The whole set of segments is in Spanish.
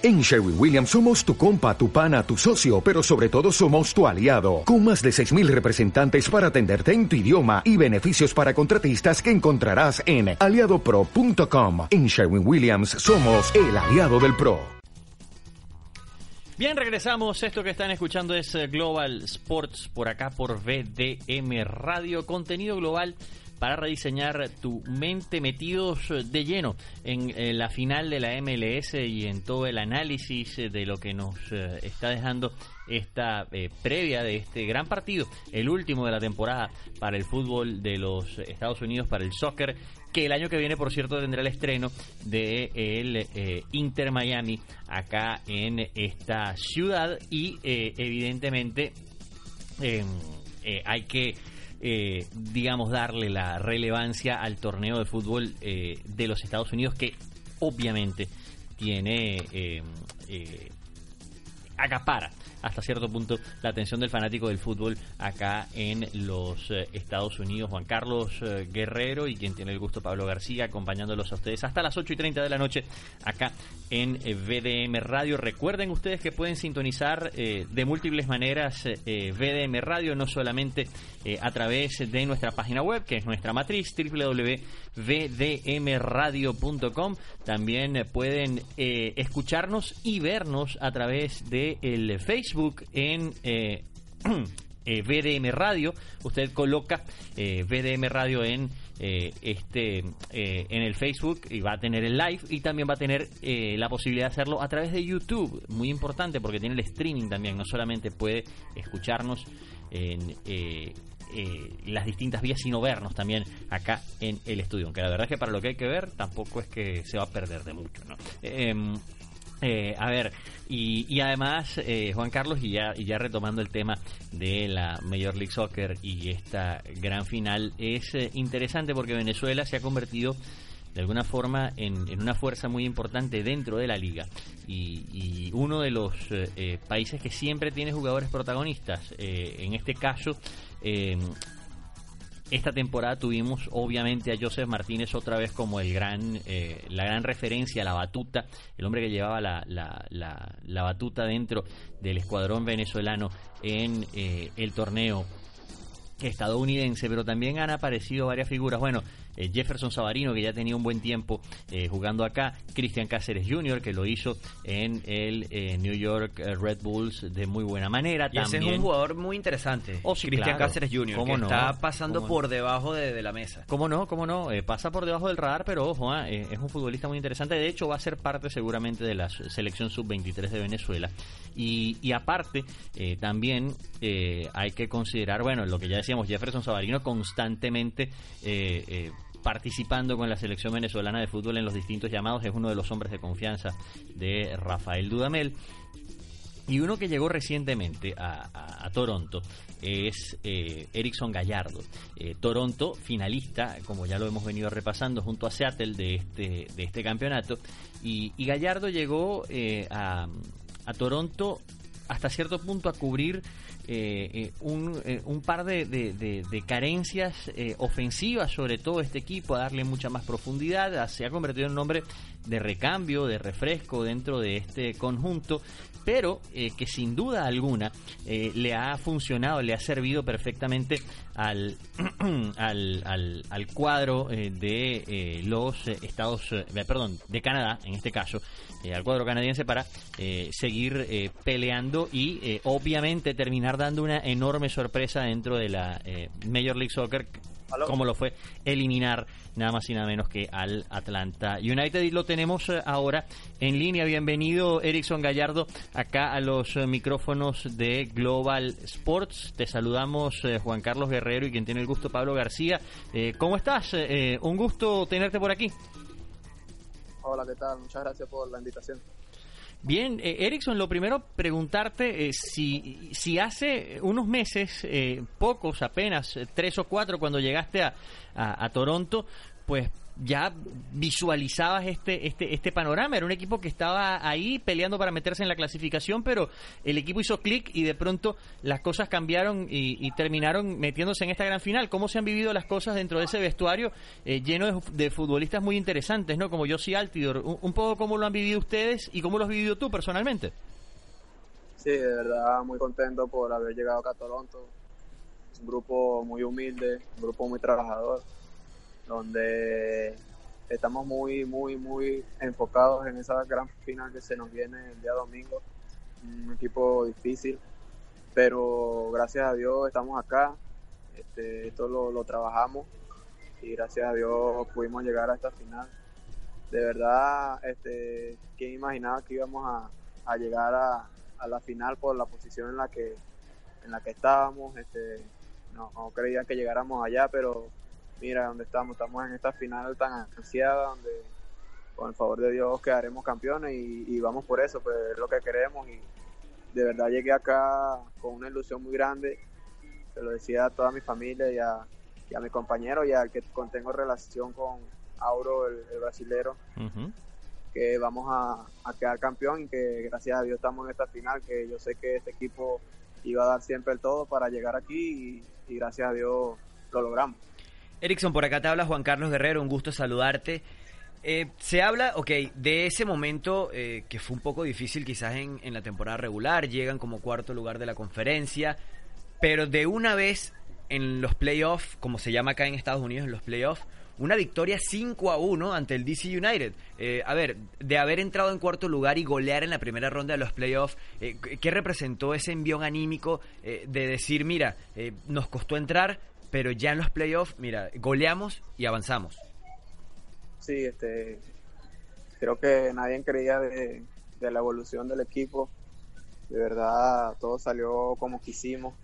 En Sherwin Williams somos tu compa, tu pana, tu socio, pero sobre todo somos tu aliado, con más de 6.000 representantes para atenderte en tu idioma y beneficios para contratistas que encontrarás en aliadopro.com. En Sherwin Williams somos el aliado del PRO. Bien, regresamos. Esto que están escuchando es eh, Global Sports por acá por VDM Radio, contenido global para rediseñar tu mente metidos de lleno en, eh, la final de la MLS y en todo el análisis de lo que nos eh, está dejando esta eh, previa de este gran partido, el último de la temporada para el fútbol de los Estados Unidos, para el soccer, que el año que viene, por cierto, tendrá el estreno de el Inter Miami acá en esta ciudad y evidentemente hay que eh, digamos, darle la relevancia al torneo de fútbol eh, de los Estados Unidos que obviamente tiene eh, eh acapara hasta cierto punto la atención del fanático del fútbol acá en los eh, Estados Unidos. Juan Carlos eh, Guerrero y quien tiene el gusto Pablo García acompañándolos a ustedes hasta las 8 y 30 de la noche acá en eh, VDM Radio. Recuerden ustedes que pueden sintonizar de múltiples maneras VDM Radio, no solamente a través de nuestra página web, que es nuestra matriz www.vdmradio.com. También pueden escucharnos y vernos a través de Facebook Facebook en eh, eh, VDM Radio. Usted coloca eh, VDM Radio en este en el Facebook y va a tener el live y también va a tener la posibilidad de hacerlo a través de YouTube. Muy importante porque tiene el streaming también. No solamente puede escucharnos en las distintas vías, sino vernos también acá en el estudio. Aunque la verdad es que para lo que hay que ver tampoco es que se va a perder de mucho. ¿no? Eh, a ver, y, además, eh, Juan Carlos, y ya, y ya retomando el tema de la Major League Soccer y esta gran final, es eh, interesante porque Venezuela se ha convertido de alguna forma en, una fuerza muy importante dentro de la liga y, y uno de los países que siempre tiene jugadores protagonistas. en este caso, esta temporada tuvimos obviamente a Joseph Martínez otra vez como el gran, eh, la gran referencia, la batuta, el hombre que llevaba la, la, la, batuta dentro del escuadrón venezolano en eh, el torneo estadounidense, pero también han aparecido varias figuras. Bueno, eh, Jefferson Sabarino, que ya tenía un buen tiempo eh, jugando acá, Cristian Cáceres Jr., que lo hizo en el eh, New York Red Bulls de muy buena manera. Y ese es un jugador muy interesante, oh, Cristian Cáceres Jr., que está pasando por debajo de, la mesa. ¿Cómo no? ¿Cómo no? pasa por debajo del radar, pero ojo, ah, es un futbolista muy interesante. De hecho, va a ser parte seguramente de la selección sub-23 de Venezuela. Y, y aparte, también hay que considerar, bueno, lo que ya decíamos, Jefferson Sabarino constantemente participando con la selección venezolana de fútbol en los distintos llamados, es uno de los hombres de confianza de Rafael Dudamel. Y uno que llegó recientemente a, Toronto es eh, Erickson Gallardo. Eh, Toronto, finalista, como ya lo hemos venido repasando, junto a Seattle de este, de este campeonato. Y, Gallardo llegó eh, a, a Toronto hasta cierto punto a cubrir eh, eh, un, eh, un, par de, de, carencias ofensivas, sobre todo este equipo, a darle mucha más profundidad. Se ha convertido en un hombre de recambio, de refresco dentro de este conjunto, pero que sin duda alguna le ha funcionado, le ha servido perfectamente al, al, al, cuadro de los Estados, perdón, de Canadá, en este caso, al cuadro canadiense para seguir peleando y obviamente terminar dando una enorme sorpresa dentro de la eh, Major League Soccer, como lo fue eliminar nada más y nada menos que al Atlanta United. Y lo tenemos eh, ahora en línea. Bienvenido, Erickson Gallardo, acá a los eh, micrófonos de Global Sports. Te saludamos, Juan Carlos Guerrero, y quien tiene el gusto, Pablo García. ¿Cómo estás? un gusto tenerte por aquí. Hola, ¿qué tal? Muchas gracias por la invitación. Bien, eh, Erickson, lo primero preguntarte eh, si, si hace unos meses, eh, pocos apenas, tres o cuatro, cuando llegaste a, a, Toronto, pues ya visualizabas este, este, este panorama. Era un equipo que estaba ahí peleando para meterse en la clasificación, pero el equipo hizo clic y de pronto las cosas cambiaron y, terminaron metiéndose en esta gran final. ¿Cómo se han vivido las cosas dentro de ese vestuario eh, lleno de, futbolistas muy interesantes, ¿no? Como Josie Altidor. Un, poco cómo lo han vivido ustedes y cómo lo has vivido tú personalmente. Sí, de verdad muy contento por haber llegado acá a Toronto. Un grupo muy humilde, un grupo muy trabajador donde estamos muy, muy, muy enfocados en esa gran final que se nos viene el día domingo. Un equipo difícil, pero gracias a Dios estamos acá. Este, esto lo, trabajamos y gracias a Dios pudimos llegar a esta final. De verdad, este, ¿quién imaginaba que íbamos a, llegar a, la final por la posición en la que, en la que estábamos? Este, no, no creía que llegáramos allá, pero mira dónde estamos, estamos en esta final tan ansiada donde con el favor de Dios quedaremos campeones y, vamos por eso, pues es lo que queremos y de verdad llegué acá con una ilusión muy grande, se lo decía a toda mi familia y a, y a mi compañero y al que tengo relación con Auro, el, brasilero, que vamos a, quedar campeón y que gracias a Dios estamos en esta final, que yo sé que este equipo iba a dar siempre el todo para llegar aquí y gracias a Dios lo logramos. Erickson, por acá te habla Juan Carlos Guerrero, un gusto saludarte. Eh, se habla, ok, de ese momento eh, que fue un poco difícil quizás en, en la temporada regular, llegan como cuarto lugar de la conferencia, pero de una vez en los playoffs, como se llama acá en Estados Unidos, en los playoffs, una victoria 5 a 1 ante el DC United. Eh, a ver, de haber entrado en cuarto lugar y golear en la primera ronda de los playoffs, ¿qué representó ese envión anímico de decir, mira, nos costó entrar, pero ya en los playoffs, mira, goleamos y avanzamos. Sí, este, creo que nadie creía de, la evolución del equipo. De verdad, todo salió como quisimos.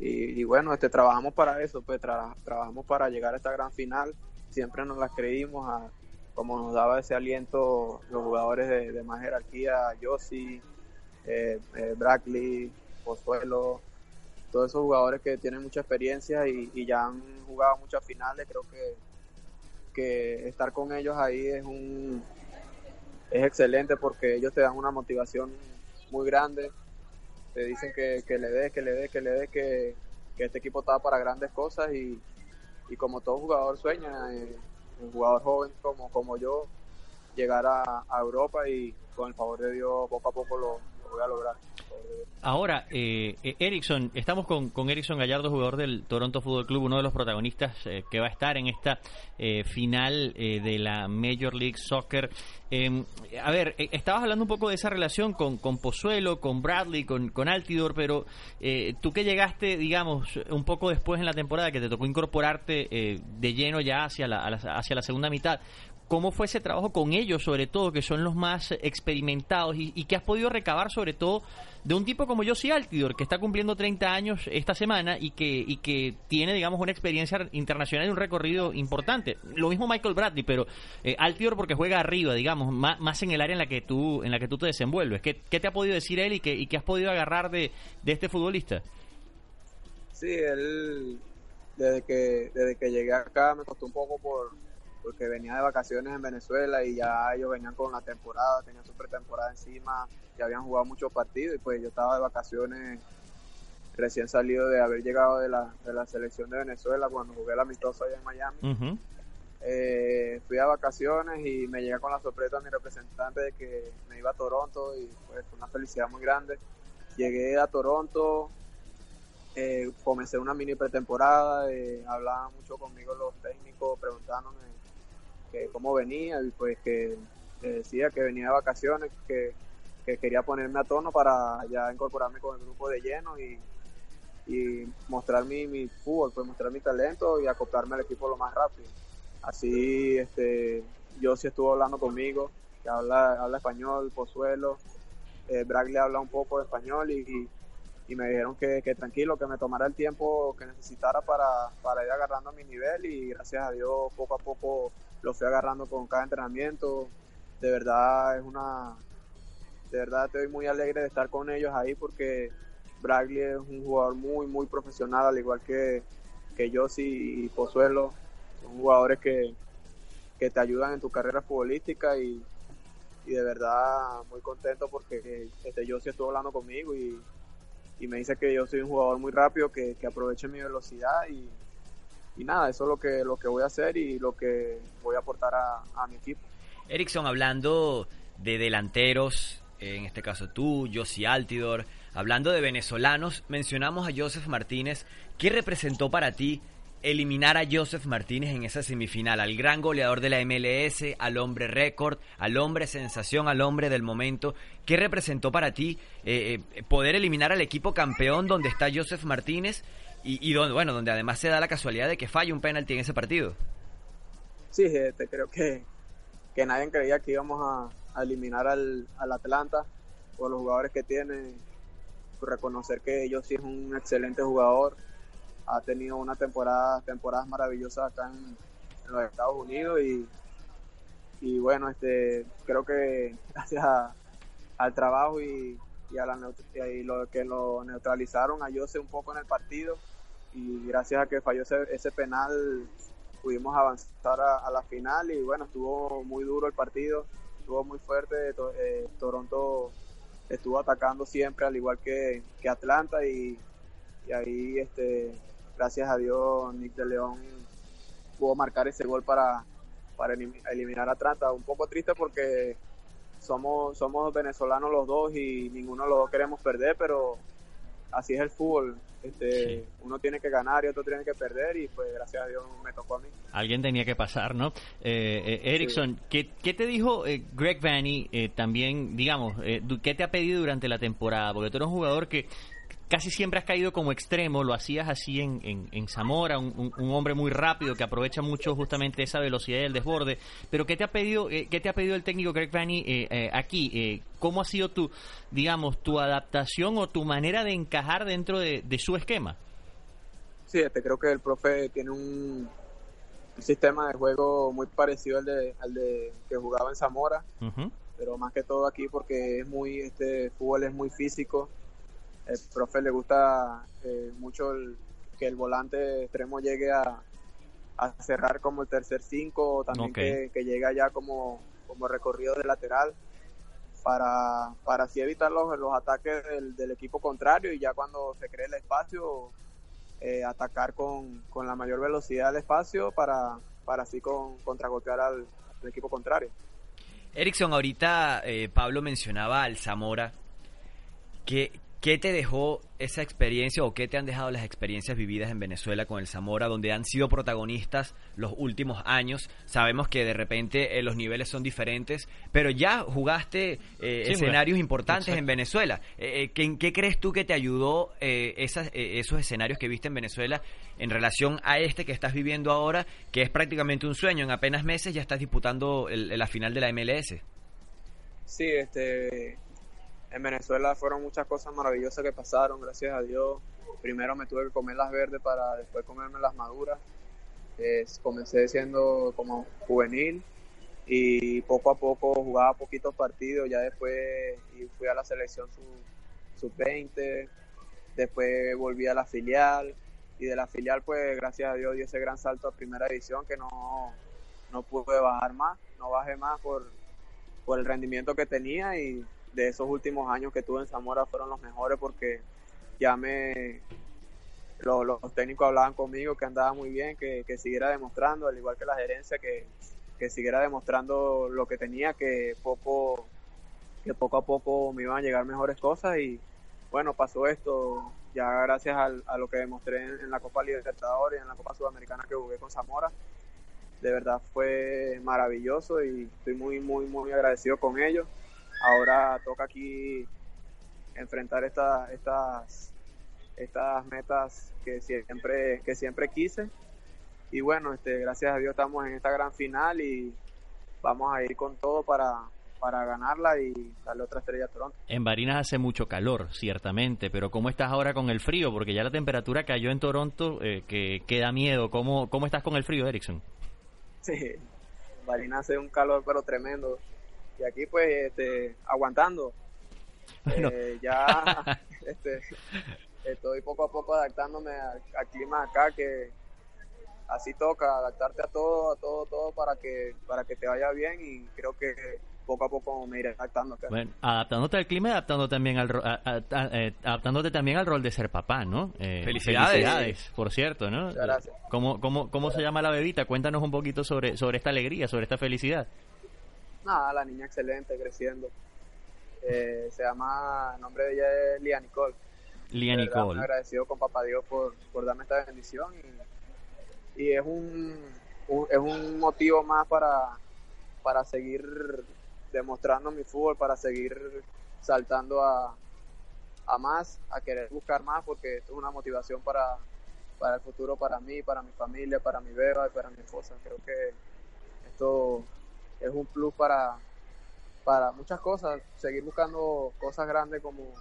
Y, bueno, este, trabajamos para eso, pues trabajamos para llegar a esta gran final. Siempre nos la creímos, a, como nos daba ese aliento los jugadores de, más jerarquía, Yossi, eh, eh, Brackley, Pozuelo, todos esos jugadores que tienen mucha experiencia y, ya han jugado muchas finales, creo que, estar con ellos ahí es un es excelente porque ellos te dan una motivación muy grande, te dicen que, le des, que le des, que le des, que, este equipo está para grandes cosas y, como todo jugador sueña, eh, un jugador joven como, como yo, llegar a, Europa y con el favor de Dios poco a poco lo Ahora, eh, eh, Erickson, estamos con, con Erickson Gallardo, jugador del Toronto Fútbol Club, uno de los protagonistas eh, que va a estar en esta eh, final de la Major League Soccer. Em, a ver, estabas hablando un poco de esa relación con, con Pozuelo, con Bradley, con, con Altidor, pero tú que llegaste, digamos, un poco después en la temporada, que te tocó incorporarte de lleno ya hacia la, hacia la segunda mitad, ¿Cómo fue ese trabajo con ellos, sobre todo, que son los más experimentados y, y que has podido recabar, sobre todo, de un tipo como Josie Altidor, que está cumpliendo 30 años esta semana y que, y que tiene, digamos, una experiencia internacional y un recorrido importante? Lo mismo Michael Bradley, pero eh, Altidor porque juega arriba, digamos, más, más, en el área en la que tú, en la que tú te desenvuelves. ¿Qué, qué te ha podido decir él y qué, y qué has podido agarrar de, de este futbolista? Sí, él, desde que, desde que llegué acá me costó un poco por porque venía de vacaciones en Venezuela y ya ellos venían con la temporada, tenían su pretemporada encima, ya habían jugado muchos partidos y pues yo estaba de vacaciones recién salido de haber llegado de la, de la selección de Venezuela cuando jugué el amistoso allá en Miami. Eh, fui a vacaciones y me llega con la sorpresa a mi representante de que me iba a Toronto y pues fue una felicidad muy grande. Llegué a Toronto, eh, comencé una mini pretemporada, eh, hablaban mucho conmigo los técnicos preguntándome que cómo venía y pues que decía que venía de vacaciones, que, quería ponerme a tono para ya incorporarme con el grupo de lleno y, y mostrar mi, mi fútbol, pues mostrar mi talento y acoplarme al equipo lo más rápido. Así, este, yo sí estuvo hablando conmigo, que habla, habla español, Pozuelo, eh, le habla un poco de español y, y, me dijeron que, que, tranquilo, que me tomara el tiempo que necesitara para, para ir agarrando mi nivel y gracias a Dios poco a poco lo fui agarrando con cada entrenamiento. De verdad es una, de verdad estoy muy alegre de estar con ellos ahí porque Bradley es un jugador muy, muy profesional, al igual que, que Yossi y Pozuelo. Son jugadores que, que te ayudan en tu carrera futbolística y, y de verdad muy contento porque este, yo sí estuvo hablando conmigo y, y me dice que yo soy un jugador muy rápido, que, que aproveche mi velocidad y, y nada, eso es lo que, lo que voy a hacer y lo que voy a aportar a, a mi equipo. Erickson, hablando de delanteros, en este caso tú, Josi Altidor, hablando de venezolanos, mencionamos a Joseph Martínez. ¿Qué representó para ti eliminar a Joseph Martínez en esa semifinal, al gran goleador de la MLS, al hombre récord, al hombre sensación, al hombre del momento. ¿Qué representó para ti eh, eh, poder eliminar al equipo campeón donde está Joseph Martínez y, donde, bueno, donde además se da la casualidad de que falla un penalti en ese partido? Sí, este, creo que, que nadie creía que íbamos a, eliminar al, al, Atlanta por los jugadores que tiene, reconocer que ellos sí es un excelente jugador. Ha tenido una temporada, temporadas maravillosas acá en, los Estados Unidos y, y bueno, este, creo que gracias al trabajo y, y a la, y lo que lo neutralizaron a Jose un poco en el partido y gracias a que falló ese, ese penal pudimos avanzar a, la final y bueno, estuvo muy duro el partido, estuvo muy fuerte, eh, Toronto estuvo atacando siempre al igual que, que Atlanta y, y ahí este gracias a Dios Nick de León pudo marcar ese gol para, para eliminar a Atlanta. Un poco triste porque somos, somos venezolanos los dos y ninguno de los dos queremos perder, pero así es el fútbol. Este, Uno tiene que ganar y otro tiene que perder y pues gracias a Dios me tocó a mí. Alguien tenía que pasar, ¿no? Eh, eh Erickson, ¿qué, te dijo eh, Greg Vanny eh, también, digamos, qué te ha pedido durante la temporada? Porque tú eres un jugador que casi siempre has caído como extremo, lo hacías así en, en, Zamora, un, hombre muy rápido que aprovecha mucho justamente esa velocidad del desborde. Pero ¿qué te ha pedido, eh, qué te ha pedido el técnico Greg Vanny eh, eh, aquí? ¿Cómo ha sido tu, digamos, tu adaptación o tu manera de encajar dentro de, su esquema? Sí, este, creo que el profe tiene un, sistema de juego muy parecido al de, al de que jugaba en Zamora, pero más que todo aquí porque es muy, este fútbol es muy físico el profe le gusta eh, mucho que el volante extremo llegue a, cerrar como el tercer cinco o también que, que, llegue allá como, como recorrido de lateral para, para así evitar los, los ataques del, equipo contrario y ya cuando se cree el espacio eh, atacar con, con, la mayor velocidad del espacio para, para así con, contragolpear al, equipo contrario. Erickson, ahorita eh, Pablo mencionaba al Zamora. que ¿Qué te dejó esa experiencia o qué te han dejado las experiencias vividas en Venezuela con el Zamora, donde han sido protagonistas los últimos años? Sabemos que de repente eh, los niveles son diferentes, pero ya jugaste eh, escenarios importantes en Venezuela. Eh, ¿qué, ¿qué, crees tú que te ayudó esas, esos escenarios que viste en Venezuela en relación a este que estás viviendo ahora, que es prácticamente un sueño? En apenas meses ya estás disputando la final de la MLS. Sí, este en Venezuela fueron muchas cosas maravillosas que pasaron, gracias a Dios. Primero me tuve que comer las verdes para después comerme las maduras. comencé siendo como juvenil y poco a poco jugaba poquitos partidos, ya después fui a la selección sub-20, después volví a la filial y de la filial pues gracias a Dios di ese gran salto a primera división que no, no pude bajar más, no bajé más por, por el rendimiento que tenía y de esos últimos años que tuve en Zamora fueron los mejores porque ya me los, técnicos hablaban conmigo que andaba muy bien, que, siguiera demostrando, al igual que la gerencia, que, siguiera demostrando lo que tenía, que poco, que poco a poco me iban a llegar mejores cosas y bueno, pasó esto ya gracias a lo que demostré en, la Copa Libertadores y en la Copa Sudamericana que jugué con Zamora. De verdad fue maravilloso y estoy muy, muy, muy agradecido con ellos ahora toca aquí enfrentar estas estas estas metas que siempre que siempre quise y bueno este gracias a Dios estamos en esta gran final y vamos a ir con todo para para ganarla y darle otra estrella a Toronto. En Barinas hace mucho calor, ciertamente, pero ¿cómo estás ahora con el frío? Porque ya la temperatura cayó en Toronto, eh, que, queda miedo. ¿Cómo, ¿Cómo estás con el frío, Erickson? Sí, en Barinas hace un calor pero tremendo y aquí pues este, aguantando. Eh, ya este, estoy poco a poco adaptándome al, clima acá que, así toca, adaptarte a todo, a todo, todo para que, para que te vaya bien y creo que poco a poco me iré adaptando. Bueno, adaptándote al clima y adaptándote también al, eh, adaptándote también al rol de ser papá, ¿no? Eh, felicidades. por cierto, ¿no? Muchas gracias. ¿Cómo, cómo, cómo se llama la bebita? Cuéntanos un poquito sobre, sobre esta alegría, sobre esta felicidad. Nada, la niña excelente, creciendo. Eh, se llama, el nombre de ella es Lía Nicole. Lía Nicole. agradecido con Papá Dios por, por darme esta bendición y, y es un, es un motivo más para, para seguir demostrando mi fútbol, para seguir saltando a, a más, a querer buscar más, porque esto es una motivación para, para el futuro, para mí, para mi familia, para mi beba y para mi esposa. Creo que esto es un plus para, para muchas cosas, seguir buscando cosas grandes como,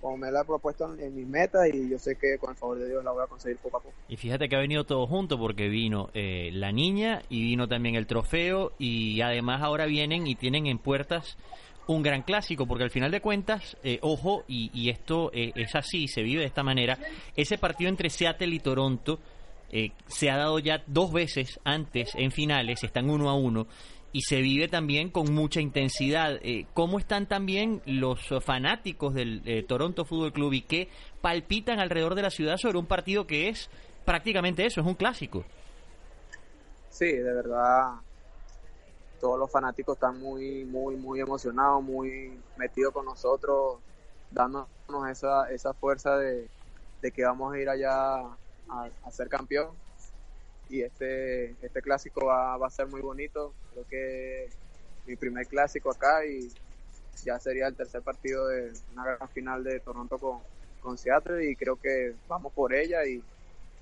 como me la he propuesto en, mis metas y yo sé que con el favor de Dios la voy a conseguir poco a poco. Y fíjate que ha venido todo junto porque vino eh, la niña y vino también el trofeo y además ahora vienen y tienen en puertas un gran clásico, porque al final de cuentas, eh, ojo, y, esto eh, es así, se vive de esta manera, ese partido entre Seattle y Toronto se ha dado ya dos veces antes en finales, están uno a uno, y se vive también con mucha intensidad. Eh, ¿Cómo están también los fanáticos del eh, Toronto Fútbol Club y qué palpitan alrededor de la ciudad sobre un partido que es prácticamente eso, es un clásico? Sí, de verdad, todos los fanáticos están muy, muy, muy emocionados, muy metidos con nosotros, dándonos esa, esa fuerza de, que vamos a ir allá a ser campeón y este, este clásico va, a ser muy bonito. Creo que mi primer clásico acá y ya sería el tercer partido de una gran final de Toronto con, con Seattle y creo que vamos por ella y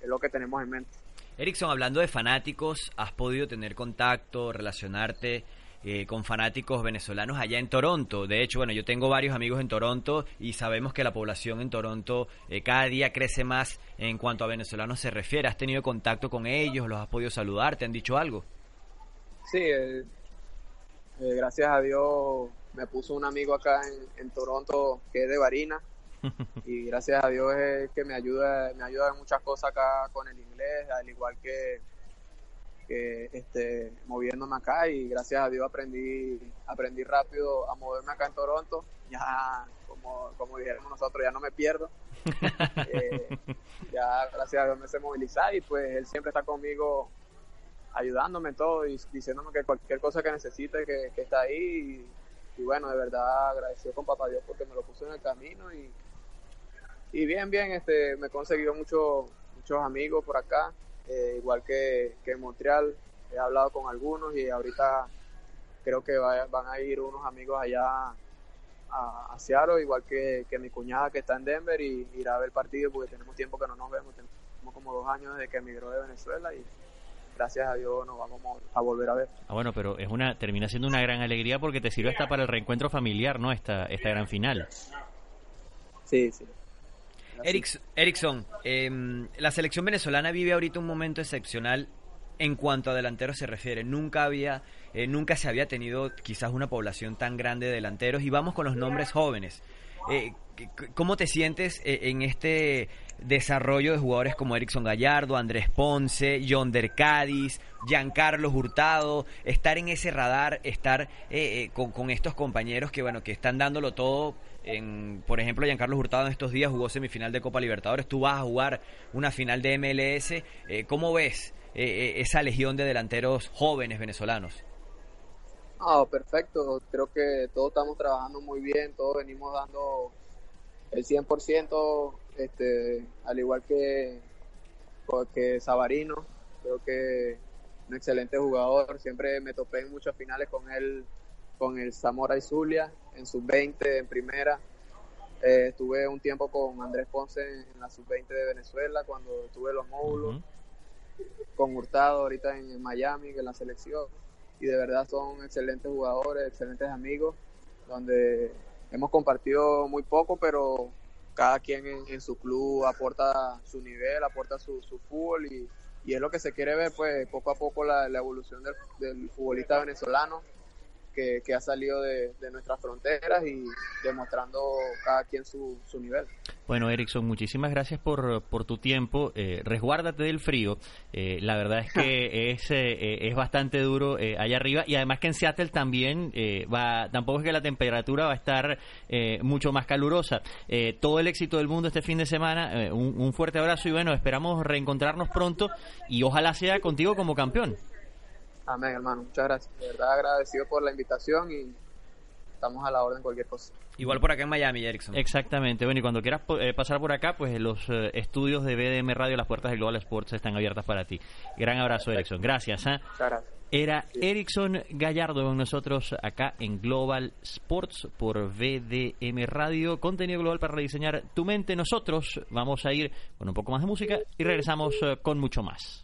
es lo que tenemos en mente. Erickson, hablando de fanáticos, ¿has podido tener contacto, relacionarte eh, con fanáticos venezolanos allá en Toronto. De hecho, bueno, yo tengo varios amigos en Toronto y sabemos que la población en Toronto eh, cada día crece más en cuanto a venezolanos se refiere. ¿Has tenido contacto con ellos? ¿Los has podido saludar? ¿Te han dicho algo? Sí, eh, gracias a Dios me puso un amigo acá en, Toronto que es de Varina y gracias a Dios es que me ayuda, me ayuda en muchas cosas acá con el inglés, al igual que que este, moviéndome acá y gracias a Dios aprendí, aprendí rápido a moverme acá en Toronto. Ya, como, como dijéramos nosotros, ya no me pierdo. Eh, ya gracias a Dios me sé movilizar y pues él siempre está conmigo ayudándome en todo y diciéndome que cualquier cosa que necesite que, está ahí y, bueno, de verdad agradecido con papá Dios porque me lo puso en el camino y, y bien, bien, este, me he conseguido muchos muchos amigos por acá eh, igual que, en Montreal, he hablado con algunos y ahorita creo que van a ir unos amigos allá a, a Seattle, igual que, mi cuñada que está en Denver y irá a ver el partido porque tenemos tiempo que no nos vemos, tenemos como dos años desde que emigró de Venezuela y gracias a Dios nos vamos a volver a ver. Ah, bueno, pero es una termina siendo una gran alegría porque te sirve hasta para el reencuentro familiar, ¿no? Esta, esta gran final. Sí, sí. Erickson, em, la selección venezolana vive ahorita un momento excepcional en cuanto a delanteros se refiere. Nunca había, eh, nunca se había tenido quizás una población tan grande de delanteros y vamos con los nombres jóvenes. Eh, ¿Cómo te sientes eh, en este desarrollo de jugadores como Erickson Gallardo, Andrés Ponce, Yonder Cádiz, Giancarlo Hurtado, estar en ese radar, estar con, con, estos compañeros que bueno que están dándolo todo en, por ejemplo, Giancarlo Hurtado en estos días jugó semifinal de Copa Libertadores, tú vas a jugar una final de MLS. Eh, ¿Cómo ves eh, eh, esa legión de delanteros jóvenes venezolanos? Ah, perfecto. Creo que todos estamos trabajando muy bien, todos venimos dando el 100%, este, al igual que, que Sabarino. Creo que un excelente jugador. Siempre me topé en muchas finales con él con el Zamora y Zulia en sub-20 en primera. Eh, estuve un tiempo con Andrés Ponce en, la sub-20 de Venezuela cuando tuve los módulos. Con Hurtado ahorita en, Miami, en la selección. Y de verdad son excelentes jugadores, excelentes amigos, donde hemos compartido muy poco, pero cada quien en, su club aporta su nivel, aporta su, su fútbol y, y, es lo que se quiere ver, pues poco a poco la, evolución del, del futbolista venezolano que, que ha salido de, de, nuestras fronteras y demostrando cada quien su, su nivel. Bueno, Erickson, muchísimas gracias por, por tu tiempo. Eh, resguárdate del frío. Eh, la verdad es que es, eh, es bastante duro eh, allá arriba y además que en Seattle también eh, va, tampoco es que la temperatura va a estar eh, mucho más calurosa. Eh, todo el éxito del mundo este fin de semana. Eh, un, un fuerte abrazo y bueno, esperamos reencontrarnos pronto y ojalá sea contigo como campeón. Amén, hermano. Muchas gracias. De verdad agradecido por la invitación y estamos a la orden cualquier cosa. Igual por acá en Miami, Erickson. Exactamente. Bueno, y cuando quieras eh, pasar por acá, pues los eh, estudios de BDM Radio, las puertas de Global Sports están abiertas para ti. Gran abrazo, Erickson. Gracias. ¿eh? Muchas gracias. Era Erickson Gallardo con nosotros acá en Global Sports por VDM Radio. Contenido global para rediseñar tu mente. Nosotros vamos a ir con un poco más de música y regresamos eh, con mucho más.